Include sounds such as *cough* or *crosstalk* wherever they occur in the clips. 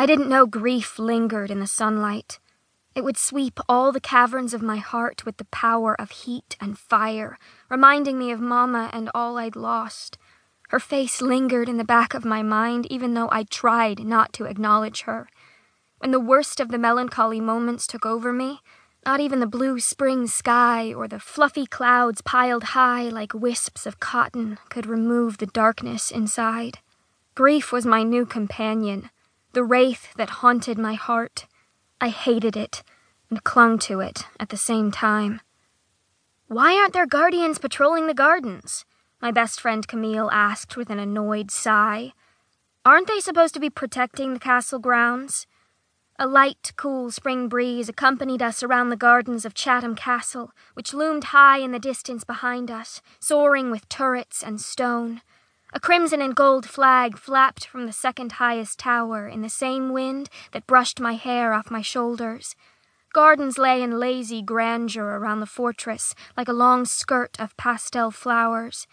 I didn't know grief lingered in the sunlight. It would sweep all the caverns of my heart with the power of heat and fire, reminding me of Mamma and all I'd lost. Her face lingered in the back of my mind, even though I tried not to acknowledge her. When the worst of the melancholy moments took over me, not even the blue spring sky or the fluffy clouds piled high like wisps of cotton could remove the darkness inside. Grief was my new companion, the wraith that haunted my heart. I hated it and clung to it at the same time. Why aren't there guardians patrolling the gardens? My best friend Camille asked with an annoyed sigh. Aren't they supposed to be protecting the castle grounds? A light, cool spring breeze accompanied us around the gardens of Chatham Castle, which loomed high in the distance behind us, soaring with turrets and stone. A crimson and gold flag flapped from the second highest tower in the same wind that brushed my hair off my shoulders. Gardens lay in lazy grandeur around the fortress, like a long skirt of pastel flowers.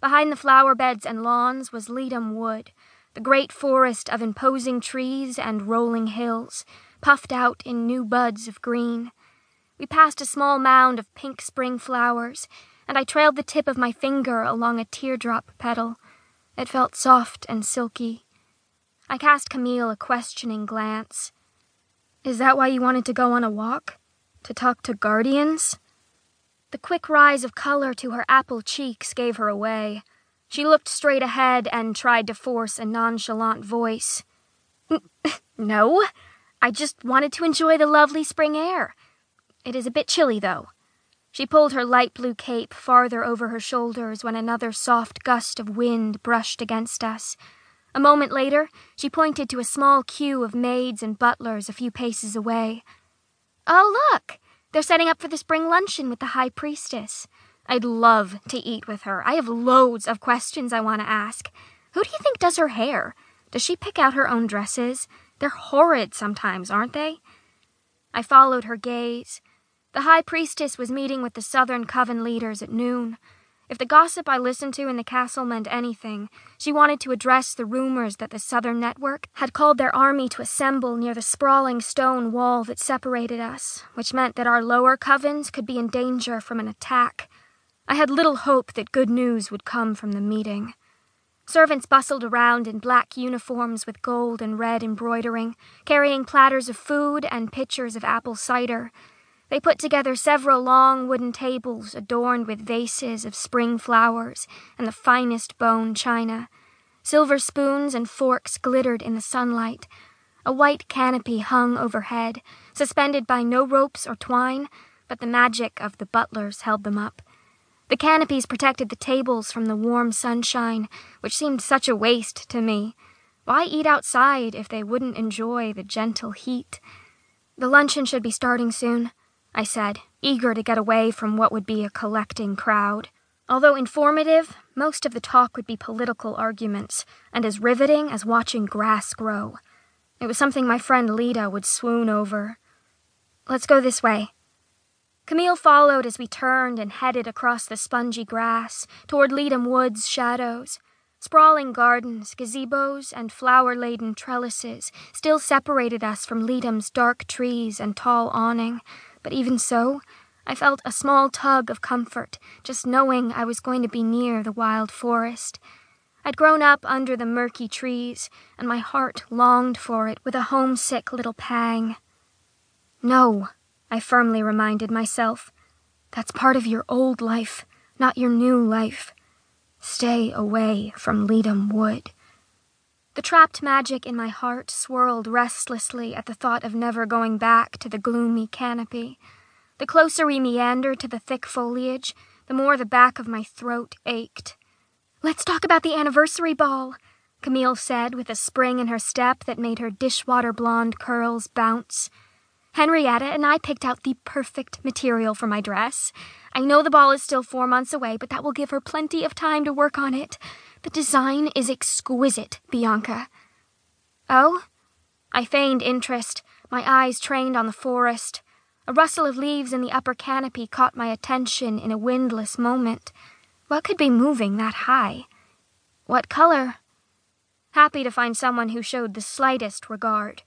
Behind the flower beds and lawns was Letum Wood, the great forest of imposing trees and rolling hills, puffed out in new buds of green. We passed a small mound of pink spring flowers, and I trailed the tip of my finger along a teardrop petal. It felt soft and silky. I cast Camille a questioning glance. Is that why you wanted to go on a walk? To talk to guardians? The quick rise of color to her apple cheeks gave her away. She looked straight ahead and tried to force a nonchalant voice. *laughs* No, I just wanted to enjoy the lovely spring air. It is a bit chilly, though. She pulled her light blue cape farther over her shoulders when another soft gust of wind brushed against us. A moment later, she pointed to a small queue of maids and butlers a few paces away. Oh, look! They're setting up for the spring luncheon with the High Priestess. I'd love to eat with her. I have loads of questions I want to ask. Who do you think does her hair? Does she pick out her own dresses? They're horrid sometimes, aren't they? I followed her gaze. The high priestess was meeting with the southern coven leaders at noon. If the gossip I listened to in the castle meant anything, she wanted to address the rumors that the Southern Network had called their army to assemble near the sprawling stone wall that separated us, which meant that our lower covens could be in danger from an attack. I had little hope that good news would come from the meeting. Servants bustled around in black uniforms with gold and red embroidering, carrying platters of food and pitchers of apple cider. They put together several long wooden tables adorned with vases of spring flowers and the finest bone china. Silver spoons and forks glittered in the sunlight. A white canopy hung overhead, suspended by no ropes or twine, but the magic of the butlers held them up. The canopies protected the tables from the warm sunshine, which seemed such a waste to me. Why eat outside if they wouldn't enjoy the gentle heat? The luncheon should be starting soon. I said, eager to get away from what would be a collecting crowd. Although informative, most of the talk would be political arguments, and as riveting as watching grass grow. It was something my friend Leda would swoon over. Let's go this way. Camille followed as we turned and headed across the spongy grass toward Letum Wood's shadows. Sprawling gardens, gazebos, and flower laden trellises still separated us from Letum's dark trees and tall awning, but even so, I felt a small tug of comfort just knowing I was going to be near the wild forest. I'd grown up under the murky trees, and my heart longed for it with a homesick little pang. No, I firmly reminded myself. That's part of your old life, not your new life. Stay away from Letum Wood. The trapped magic in my heart swirled restlessly at the thought of never going back to the gloomy canopy. The closer we meandered to the thick foliage, the more the back of my throat ached. Let's talk about the anniversary ball, Camille said with a spring in her step that made her dishwater blonde curls bounce. Henrietta and I picked out the perfect material for my dress. I know the ball is still four months away, but that will give her plenty of time to work on it. The design is exquisite, Bianca. Oh? I feigned interest, my eyes trained on the forest. A rustle of leaves in the upper canopy caught my attention in a windless moment. What could be moving that high? What color? Happy to find someone who showed the slightest regard,